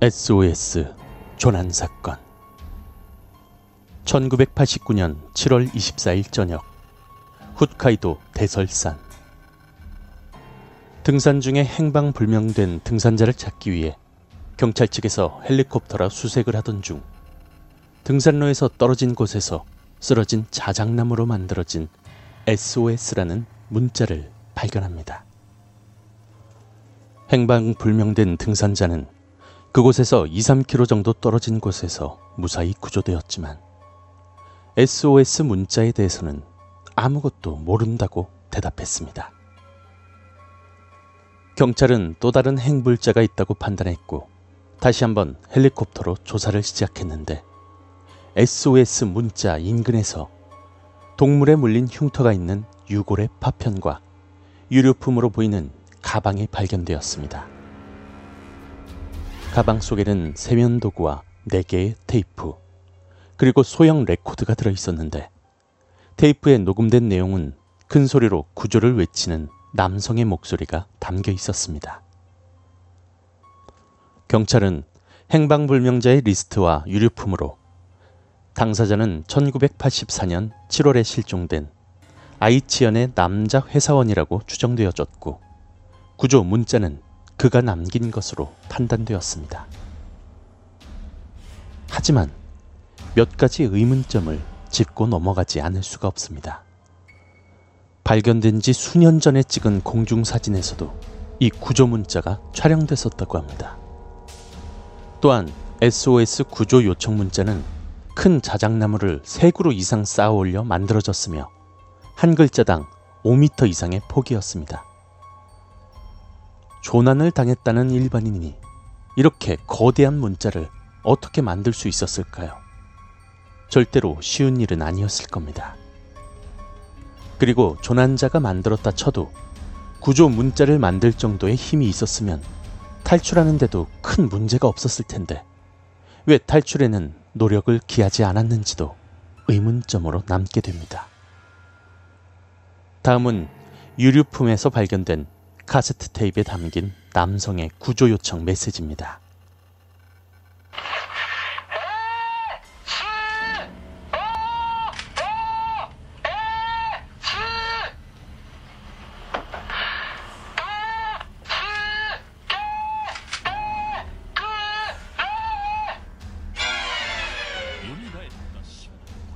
SOS 조난 사건 1989년 7월 24일 저녁 훗카이도 대설산 등산 중에 행방 불명된 등산자를 찾기 위해 경찰 측에서 헬리콥터라 수색을 하던 중 등산로에서 떨어진 곳에서 쓰러진 자작나무로 만들어진 SOS라는 문자를 발견합니다. 행방 불명된 등산자는 그곳에서 2, 3km 정도 떨어진 곳에서 무사히 구조되었지만 SOS 문자에 대해서는 아무것도 모른다고 대답했습니다. 경찰은 또 다른 행불자가 있다고 판단했고 다시 한번 헬리콥터로 조사를 시작했는데 SOS 문자 인근에서 동물에 물린 흉터가 있는 유골의 파편과 유류품으로 보이는 가방이 발견되었습니다. 가방 속에는 세면 도구와 4개의 테이프, 그리고 소형 레코드가 들어 있었는데 테이프에 녹음된 내용은 큰 소리로 구조를 외치는 남성의 목소리가 담겨 있었습니다. 경찰은 행방불명자의 리스트와 유류품으로 당사자는 1984년 7월에 실종된 아이치현의 남자 회사원이라고 추정되어졌고 구조 문자는 그가 남긴 것으로 판단되었습니다. 하지만 몇 가지 의문점을 짚고 넘어가지 않을 수가 없습니다. 발견된 지 수년 전에 찍은 공중사진에서도 이 구조 문자가 촬영됐었다고 합니다. 또한 SOS 구조 요청 문자는 큰 자작나무를 3그루 이상 쌓아 올려 만들어졌으며 한 글자당 5m 이상의 폭이었습니다. 조난을 당했다는 일반인이 이렇게 거대한 문자를 어떻게 만들 수 있었을까요? 절대로 쉬운 일은 아니었을 겁니다. 그리고 조난자가 만들었다 쳐도 구조 문자를 만들 정도의 힘이 있었으면 탈출하는데도 큰 문제가 없었을 텐데 왜 탈출에는 노력을 기하지 않았는지도 의문점으로 남게 됩니다. 다음은 유류품에서 발견된 카세트 테이프에 담긴 남성의 구조 요청 메시지입니다.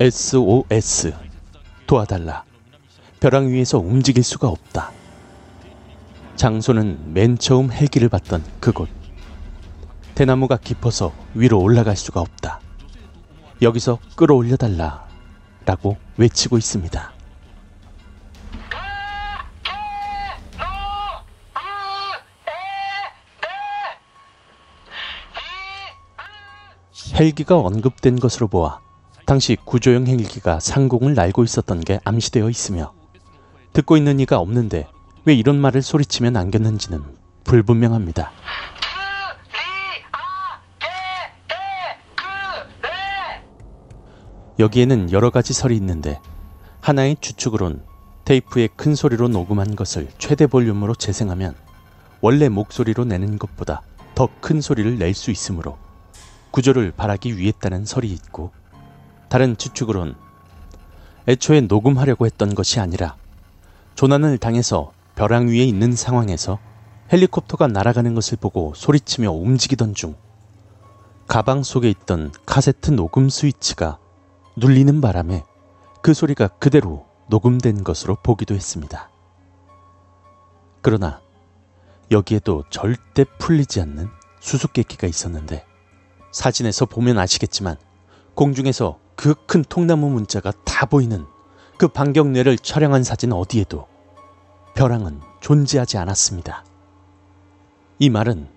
SOS 도와달라. 벼랑 위에서 움직일 수가 없다. 장소는 맨 처음 헬기를 봤던 그곳. 대나무가 깊어서 위로 올라갈 수가 없다. 여기서 끌어올려 달라. 라고 외치고 있습니다. 헬기가 언급된 것으로 보아 당시 구조용 헬기가 상공을 날고 있었던 게 암시되어 있으며 듣고 있는 이가 없는데 왜 이런 말을 소리치며 남겼는지는 불분명합니다. 여기에는 여러 가지 설이 있는데 하나의 추측으론 테이프에 큰 소리로 녹음한 것을 최대 볼륨으로 재생하면 원래 목소리로 내는 것보다 더 큰 소리를 낼 수 있으므로 구조를 바라기 위했다는 설이 있고 다른 추측으론 애초에 녹음하려고 했던 것이 아니라 조난을 당해서 벼랑 위에 있는 상황에서 헬리콥터가 날아가는 것을 보고 소리치며 움직이던 중 가방 속에 있던 카세트 녹음 스위치가 눌리는 바람에 그 소리가 그대로 녹음된 것으로 보기도 했습니다. 그러나 여기에도 절대 풀리지 않는 수수께끼가 있었는데 사진에서 보면 아시겠지만 공중에서 그 큰 통나무 문자가 다 보이는 그 반경내를 촬영한 사진 어디에도 벼랑은 존재하지 않았습니다. 이 말은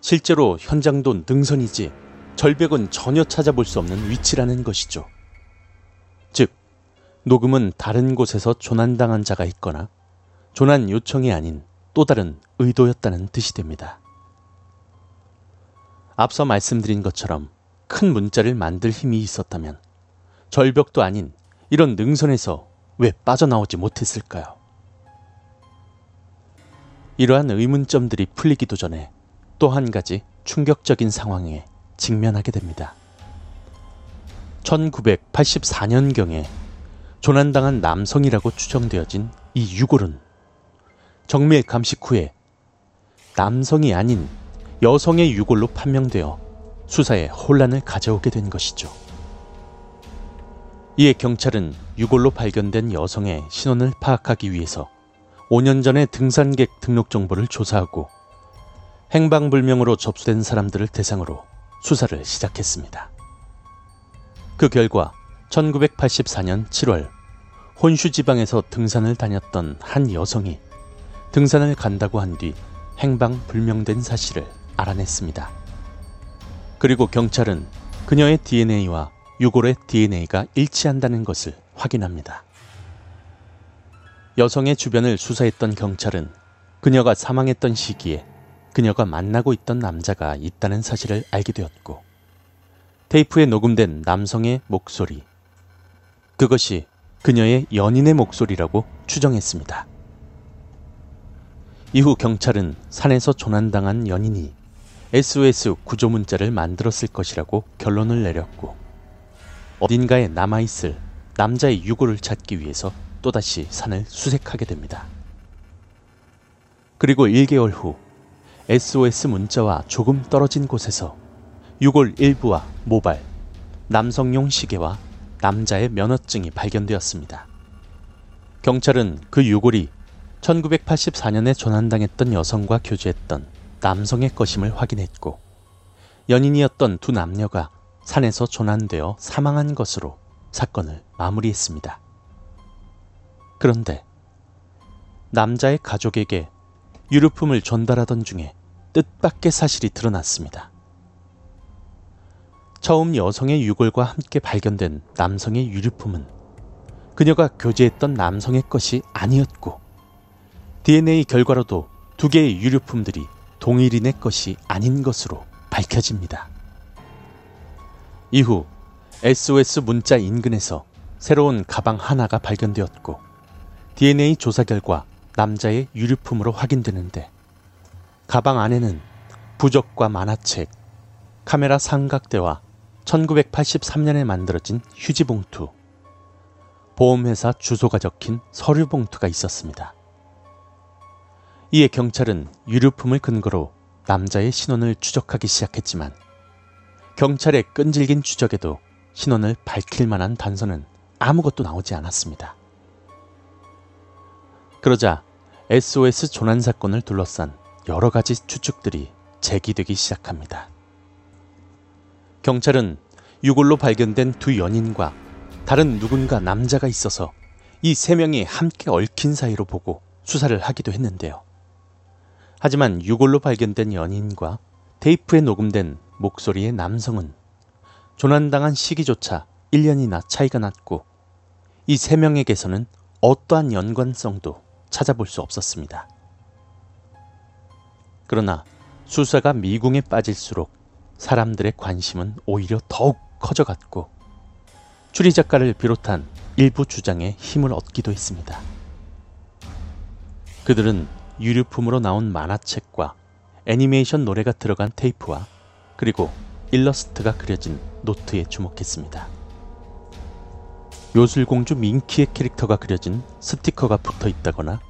실제로 현장도 능선이지 절벽은 전혀 찾아볼 수 없는 위치라는 것이죠. 즉, 녹음은 다른 곳에서 조난당한 자가 있거나 조난 요청이 아닌 또 다른 의도였다는 뜻이 됩니다. 앞서 말씀드린 것처럼 큰 문자를 만들 힘이 있었다면 절벽도 아닌 이런 능선에서 왜 빠져나오지 못했을까요? 이러한 의문점들이 풀리기도 전에 또 한 가지 충격적인 상황에 직면하게 됩니다. 1984년경에 조난당한 남성이라고 추정되어진 이 유골은 정밀 감식 후에 남성이 아닌 여성의 유골로 판명되어 수사에 혼란을 가져오게 된 것이죠. 이에 경찰은 유골로 발견된 여성의 신원을 파악하기 위해서 5년 전에 등산객 등록 정보를 조사하고 행방불명으로 접수된 사람들을 대상으로 수사를 시작했습니다. 그 결과 1984년 7월 혼슈 지방에서 등산을 다녔던 한 여성이 등산을 간다고 한 뒤 행방불명된 사실을 알아냈습니다. 그리고 경찰은 그녀의 DNA와 유골의 DNA가 일치한다는 것을 확인합니다. 여성의 주변을 수사했던 경찰은 그녀가 사망했던 시기에 그녀가 만나고 있던 남자가 있다는 사실을 알게 되었고, 테이프에 녹음된 남성의 목소리, 그것이 그녀의 연인의 목소리라고 추정했습니다. 이후 경찰은 산에서 조난당한 연인이 SOS 구조 문자를 만들었을 것이라고 결론을 내렸고, 어딘가에 남아있을 남자의 유골을 찾기 위해서 또다시 산을 수색하게 됩니다. 그리고 1개월 후 SOS 문자와 조금 떨어진 곳에서 유골 일부와 모발, 남성용 시계와 남자의 면허증이 발견되었습니다. 경찰은 그 유골이 1984년에 조난당했던 여성과 교제했던 남성의 것임을 확인했고 연인이었던 두 남녀가 산에서 조난되어 사망한 것으로 사건을 마무리했습니다. 그런데 남자의 가족에게 유류품을 전달하던 중에 뜻밖의 사실이 드러났습니다. 처음 여성의 유골과 함께 발견된 남성의 유류품은 그녀가 교제했던 남성의 것이 아니었고 DNA 결과로도 두 개의 유류품들이 동일인의 것이 아닌 것으로 밝혀집니다. 이후 SOS 문자 인근에서 새로운 가방 하나가 발견되었고 DNA 조사 결과 남자의 유류품으로 확인되는데 가방 안에는 부적과 만화책, 카메라 삼각대와 1983년에 만들어진 휴지 봉투, 보험회사 주소가 적힌 서류 봉투가 있었습니다. 이에 경찰은 유류품을 근거로 남자의 신원을 추적하기 시작했지만 경찰의 끈질긴 추적에도 신원을 밝힐 만한 단서는 아무것도 나오지 않았습니다. 그러자 SOS 조난 사건을 둘러싼 여러 가지 추측들이 제기되기 시작합니다. 경찰은 유골로 발견된 두 연인과 다른 누군가 남자가 있어서 이 세 명이 함께 얽힌 사이로 보고 수사를 하기도 했는데요. 하지만 유골로 발견된 연인과 테이프에 녹음된 목소리의 남성은 조난당한 시기조차 1년이나 차이가 났고 이 세 명에게서는 어떠한 연관성도 찾아볼 수 없었습니다. 그러나 수사가 미궁에 빠질수록 사람들의 관심은 오히려 더욱 커져갔고 추리 작가를 비롯한 일부 주장에 힘을 얻기도 했습니다. 그들은 유류품으로 나온 만화책과 애니메이션 노래가 들어간 테이프와 그리고 일러스트가 그려진 노트에 주목했습니다. 요술공주 민키의 캐릭터가 그려진 스티커가 붙어 있다거나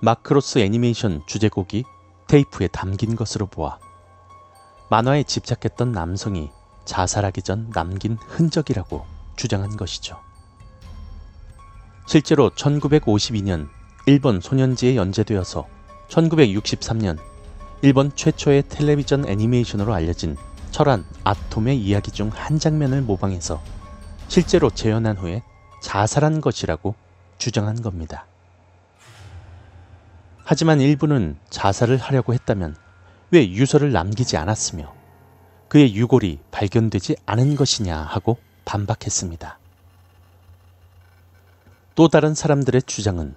마크로스 애니메이션 주제곡이 테이프에 담긴 것으로 보아 만화에 집착했던 남성이 자살하기 전 남긴 흔적이라고 주장한 것이죠. 실제로 1952년 일본 소년지에 연재되어서 1963년 일본 최초의 텔레비전 애니메이션으로 알려진 철한 아톰의 이야기 중 한 장면을 모방해서 실제로 재현한 후에 자살한 것이라고 주장한 겁니다. 하지만 일부는 자살을 하려고 했다면 왜 유서를 남기지 않았으며 그의 유골이 발견되지 않은 것이냐 하고 반박했습니다. 또 다른 사람들의 주장은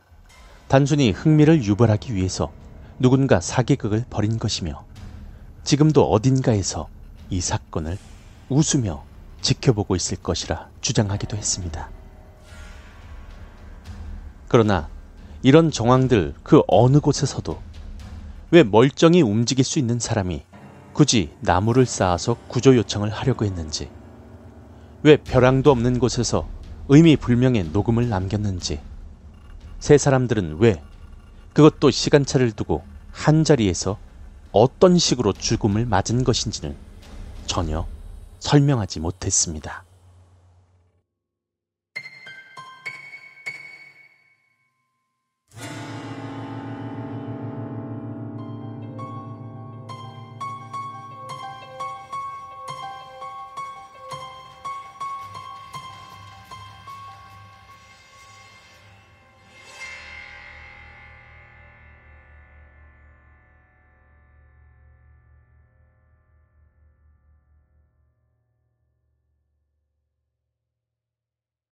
단순히 흥미를 유발하기 위해서 누군가 사기극을 벌인 것이며 지금도 어딘가에서 이 사건을 웃으며 지켜보고 있을 것이라 주장하기도 했습니다. 그러나 이런 정황들 그 어느 곳에서도 왜 멀쩡히 움직일 수 있는 사람이 굳이 나무를 쌓아서 구조 요청을 하려고 했는지, 왜 벼랑도 없는 곳에서 의미 불명의 녹음을 남겼는지, 세 사람들은 왜 그것도 시간차를 두고 한 자리에서 어떤 식으로 죽음을 맞은 것인지는 전혀 설명하지 못했습니다.